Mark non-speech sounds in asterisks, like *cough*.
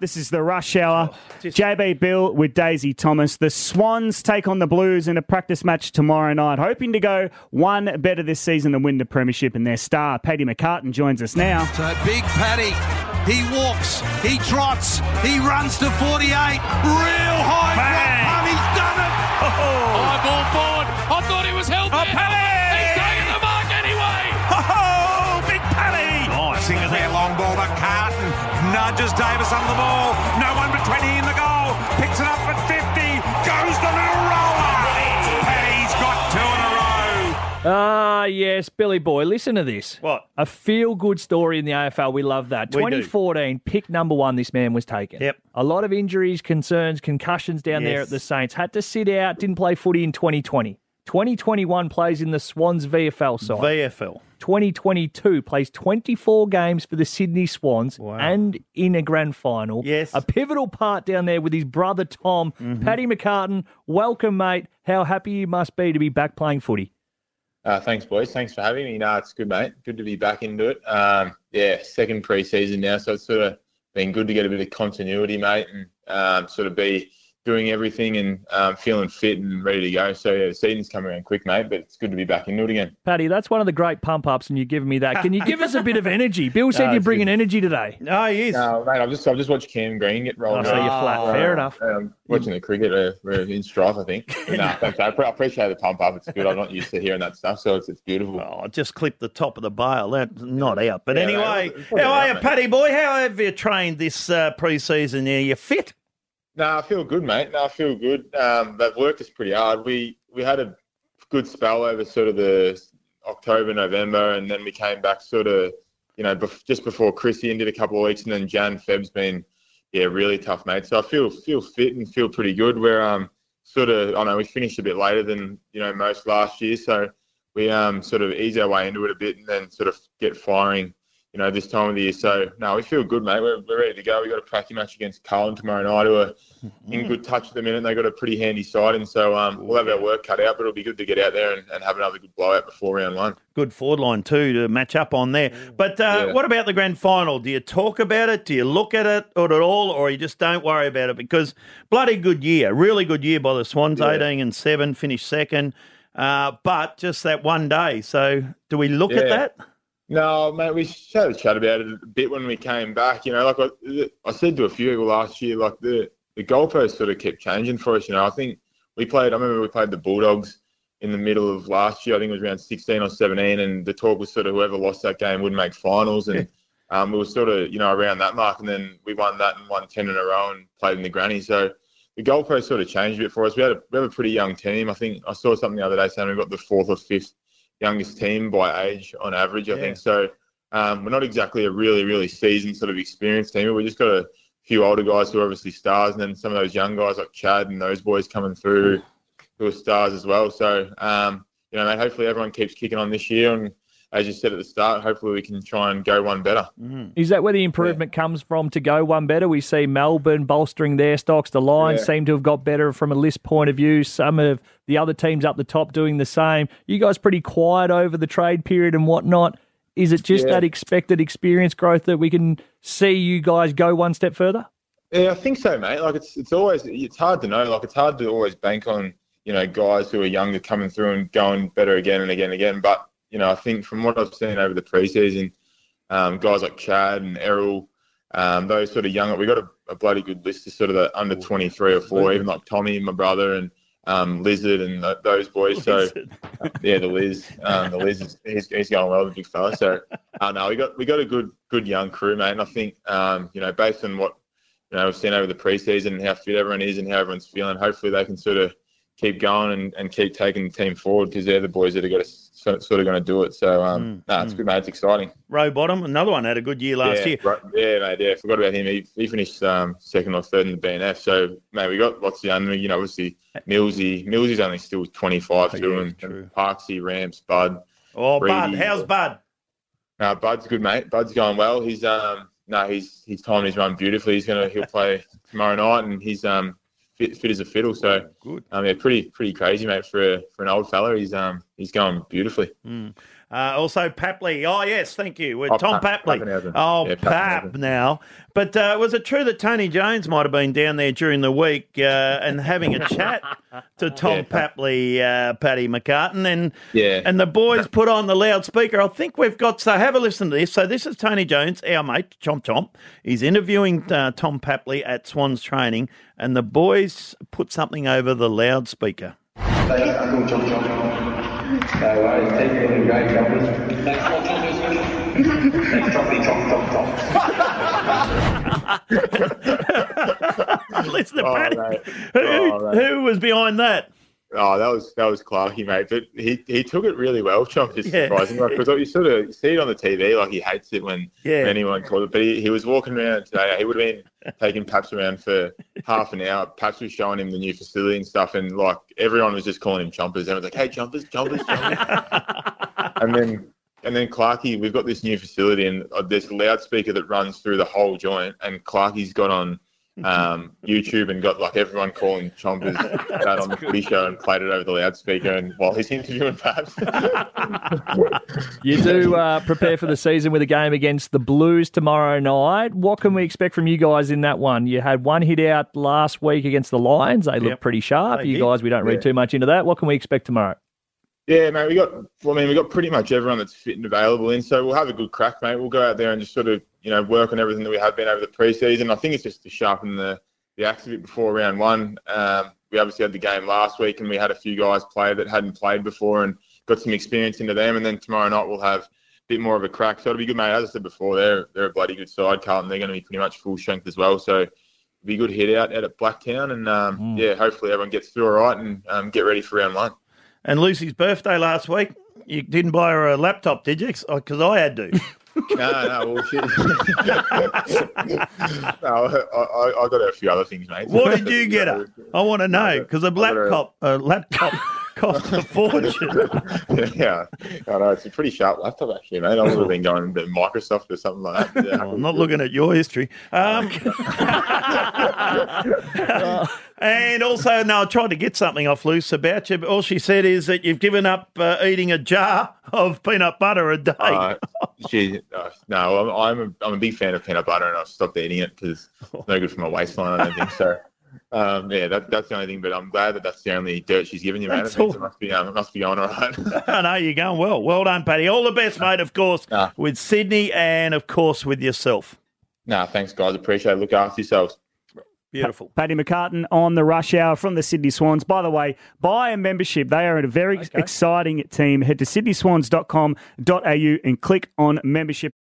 This is the rush hour. JB Bill with Daisy Thomas. The Swans take on the Blues in a practice match tomorrow night, hoping to go one better this season and win the premiership. And their star, Paddy McCartin, joins us now. So big Paddy, he walks, he trots, he runs to 48, real high Bang! drop, and he's done it. Oh, ball forward. I thought he was held Oh, there. Paddy! He's taking the mark anyway. Oh, big Paddy! Nice into their long ball to Carton. Nudges Davis on the ball. No one but 20 in the goal. Picks it up at 50. Goes the little roller. Paddy's got two in a row. Ah, yes, Billy Boy. Listen to this. What? A feel good story in the AFL. We love that. We do. 2014, pick number one, this man was taken. Yep. A lot of injuries, concerns, concussions down there Yes. at the Saints. Had to sit out, didn't play footy in 2020. 2021 plays in the Swans VFL side. VFL. 2022 plays 24 games for the Sydney Swans Wow. and in a grand final. Yes. Mm-hmm. A pivotal part down there with his brother Tom. Paddy McCartin, welcome, mate. How happy you must be to be back playing footy. Uh, thanks, boys. Thanks for having me. No, it's good, mate. Good to be back into it. Um, yeah, second pre-season now, so it's sort of been good to get a bit of continuity, mate, and um, sort of be doing everything and um, feeling fit and ready to go. So yeah, the season's coming around quick, mate, but it's good to be back into it again. Paddy, that's one of the great pump ups, and you're giving me that. Can you give us a bit of energy? Bill *laughs* said No, you're bringing good. energy today. No, he is. No, mate, I've just I've just watched Cam Green get rolled. Oh, so you're flat. Fair enough. Um, watching the cricket, uh, we're in strife, I think. But no, thanks. I pre- I appreciate the pump up. It's good. I'm not used to hearing that stuff, so it's, it's beautiful. Oh, I just clipped the top of the bail. That's not out. But Yeah, anyway, mate, how are you. Paddy boy? How have you trained this uh, pre-season? Are you fit? No, I feel good, mate. No, I feel good. Um, they've worked us pretty hard. We we had a good spell over sort of the October, November, and then we came back sort of, you know, bef- just before Chrissy and a couple of weeks, and then Jan Feb's been, yeah, really tough, mate. So I feel feel fit and feel pretty good. We're um sort of, I know we finished a bit later than you know most last year, so we um sort of ease our way into it a bit, and then sort of get firing you know, this time of the year. So, no, we feel good, mate. We're, we're ready to go. We've got a practice match against Carlton tomorrow night, who are in good touch at the minute. They've got a pretty handy side, and so um, we'll have our work cut out, but it'll be good to get out there and, and have another good blowout before round one. Good forward line too to match up on there. But uh, Yeah. what about the grand final? Do you talk about it? Do you look at it at all, or you just don't worry about it? Because bloody good year, really good year by the Swans, Yeah. eighteen and seven, finished second. Uh, but just that one day. So do we look at that? No, mate, we had a chat about it a bit when we came back. You know, like I, I said to a few people last year, like the, the goalposts sort of kept changing for us. You know, I think we played, I remember we played the Bulldogs in the middle of last year. I think it was around 16 or 17. And the talk was sort of whoever lost that game would make finals. And um, it was sort of, you know, around that mark. And then we won that and won 10 in a row and played in the granny. So the goalpost sort of changed a bit for us. We had a, we have a pretty young team. I think I saw something the other day saying we've got the fourth or fifth youngest team by age on average, I Yeah. think. So um, we're not exactly a really, really seasoned sort of experienced team. but We just got a few older guys who are obviously stars, and then some of those young guys like Chad and those boys coming through who are stars as well. So um, you know, mate, hopefully everyone keeps kicking on this year, and as you said at the start, hopefully we can try and go one better. Mm. Is that where the improvement comes from to go one better? We see Melbourne bolstering their stocks. The Lions Yeah. seem to have got better from a list point of view. Some of the other teams up the top doing the same. You guys pretty quiet over the trade period and whatnot. Is it just Yeah. that expected experience growth that we can see you guys go one step further? Yeah, I think so, mate. Like it's it's always it's hard to know. Like it's hard to always bank on you know guys who are younger coming through and going better again and again and again. But you know, I think from what I've seen over the preseason, um, guys like Chad and Errol, um, those sort of young, we got a, a bloody good list of sort of the under twenty three or four, even like Tommy, my brother, and um, Lizard and th- those boys. So *laughs* yeah, the Liz, um, the Liz, is, he's, he's going well, the big fella. So uh, no, we got we got a good good young crew, mate. And I think um, you know, based on what you know, we've seen over the preseason and how fit everyone is and how everyone's feeling. Hopefully, they can sort of keep going and, and keep taking the team forward because they're the boys that are going to sort of going to do it. So, um, no, it's good, mate. It's exciting. Rowbottom, another one had a good year last yeah, year. Right, yeah, mate. Yeah, forgot about him. He, he finished um, second or third in the BNF. So, mate, we got lots of young. You know, obviously Millsy. Millsy's only still 25 Oh, too, yeah, and, and Parksy, Ramps, Bud. Oh, Bud, how's Bud? No, Bud's good, mate. Bud's going well. He's um no, he's he's timed his run beautifully. He's gonna he'll play *laughs* tomorrow night, and he's um fit, fit as a fiddle. So Good. um yeah, pretty pretty crazy, mate. For a, for an old fella, he's um he's going beautifully. Uh, also, Papley. Oh, yes, thank you. With Oh, Tom Pap- Papley. Pappenhausen. Oh, Yeah, Pap Pappenhausen. now. But uh, was it true that Tony Jones might have been down there during the week uh, and having a chat to *laughs* Tom Yeah. Papley, uh, Paddy McCartin, and Yeah. and the boys put on the loudspeaker? I think we've got. So have a listen to this. So this is Tony Jones, our mate, Chomp Chomp. He's interviewing uh, Tom Papley at Swans training, and the boys put something over the loudspeaker. Thanks, Uncle John No worries, keep doing great, Choppers. Thanks, John John. Thanks, Choppy, Chop, Chop, Chop. Listen to Oh, Paddy. Who, Oh, who was behind that? Oh, that was that was Clarky, mate. But he, he took it really well, Chomp. Just Yeah. surprising, like because you sort of see it on the TV, like he hates it when, Yeah. when anyone calls it. But he, he was walking around today. He would have been taking Paps around for half an hour. Paps was showing him the new facility and stuff, and like everyone was just calling him Chompers. Everyone's like, "Hey, Chompers, Chompers, Chompers." *laughs* and then and then Clarky, we've got this new facility, and uh, there's a loudspeaker that runs through the whole joint, and Clarky's got on um, YouTube and got like everyone calling Chompers *laughs* out on the footy show and played it over the loudspeaker and while he's interviewing Paps. You do uh, prepare for the season with a game against the Blues tomorrow night. What can we expect from you guys in that one? You had one hit out last week against the Lions. They look Yep. pretty sharp. They you did. guys, we don't read Yeah. too much into that. What can we expect tomorrow? Yeah, mate, we got I mean, we got pretty much everyone that's fit and available in, so we'll have a good crack, mate. We'll go out there and just sort of, you know, work on everything that we have been over the preseason. I think it's just to sharpen the the axe a bit before round one. Um, we obviously had the game last week, and we had a few guys play that hadn't played before and got some experience into them. And then tomorrow night we'll have a bit more of a crack. So it'll be good, mate. As I said before, they're they're a bloody good side, Carlton. They're going to be pretty much full strength as well. So be a good hit out out at Blacktown, and um, yeah, hopefully everyone gets through all right and um, get ready for round one. And Lucy's birthday last week. You didn't buy her a laptop, did you? Because I had to. *laughs* no, no, well, shit. *laughs* no, I, I, I got a few other things, mate. What did you get her? *laughs* I want to know because a her- laptop, a laptop cost *laughs* a fortune. yeah, I know it's a pretty sharp laptop actually, mate. I would have been going to Microsoft or something like that. Yeah. I'm not looking at your history. Um, *laughs* *laughs* and also, no, I tried to get something off Luce about you, but all she said is that you've given up uh, eating a jar of peanut butter a day. Uh, she, uh, no, I'm, I'm a, I'm a big fan of peanut butter, and I've stopped eating it because it's no good for my waistline. I don't think so. Um, yeah, that, that's the only thing. But I'm glad that that's the only dirt she's given you, mate. That's It means all. it must be, um, it must be going all right. *laughs* I know you're going well. Well done, Paddy. All the best, mate, of course, Ah. with Sydney and, of course, with yourself. nah, thanks, guys. Appreciate it. Look after yourselves. Beautiful. Paddy McCartin on the rush hour from the Sydney Swans. By the way, buy a membership. They are a very exciting team. Head to sydneyswans.com.au and click on membership.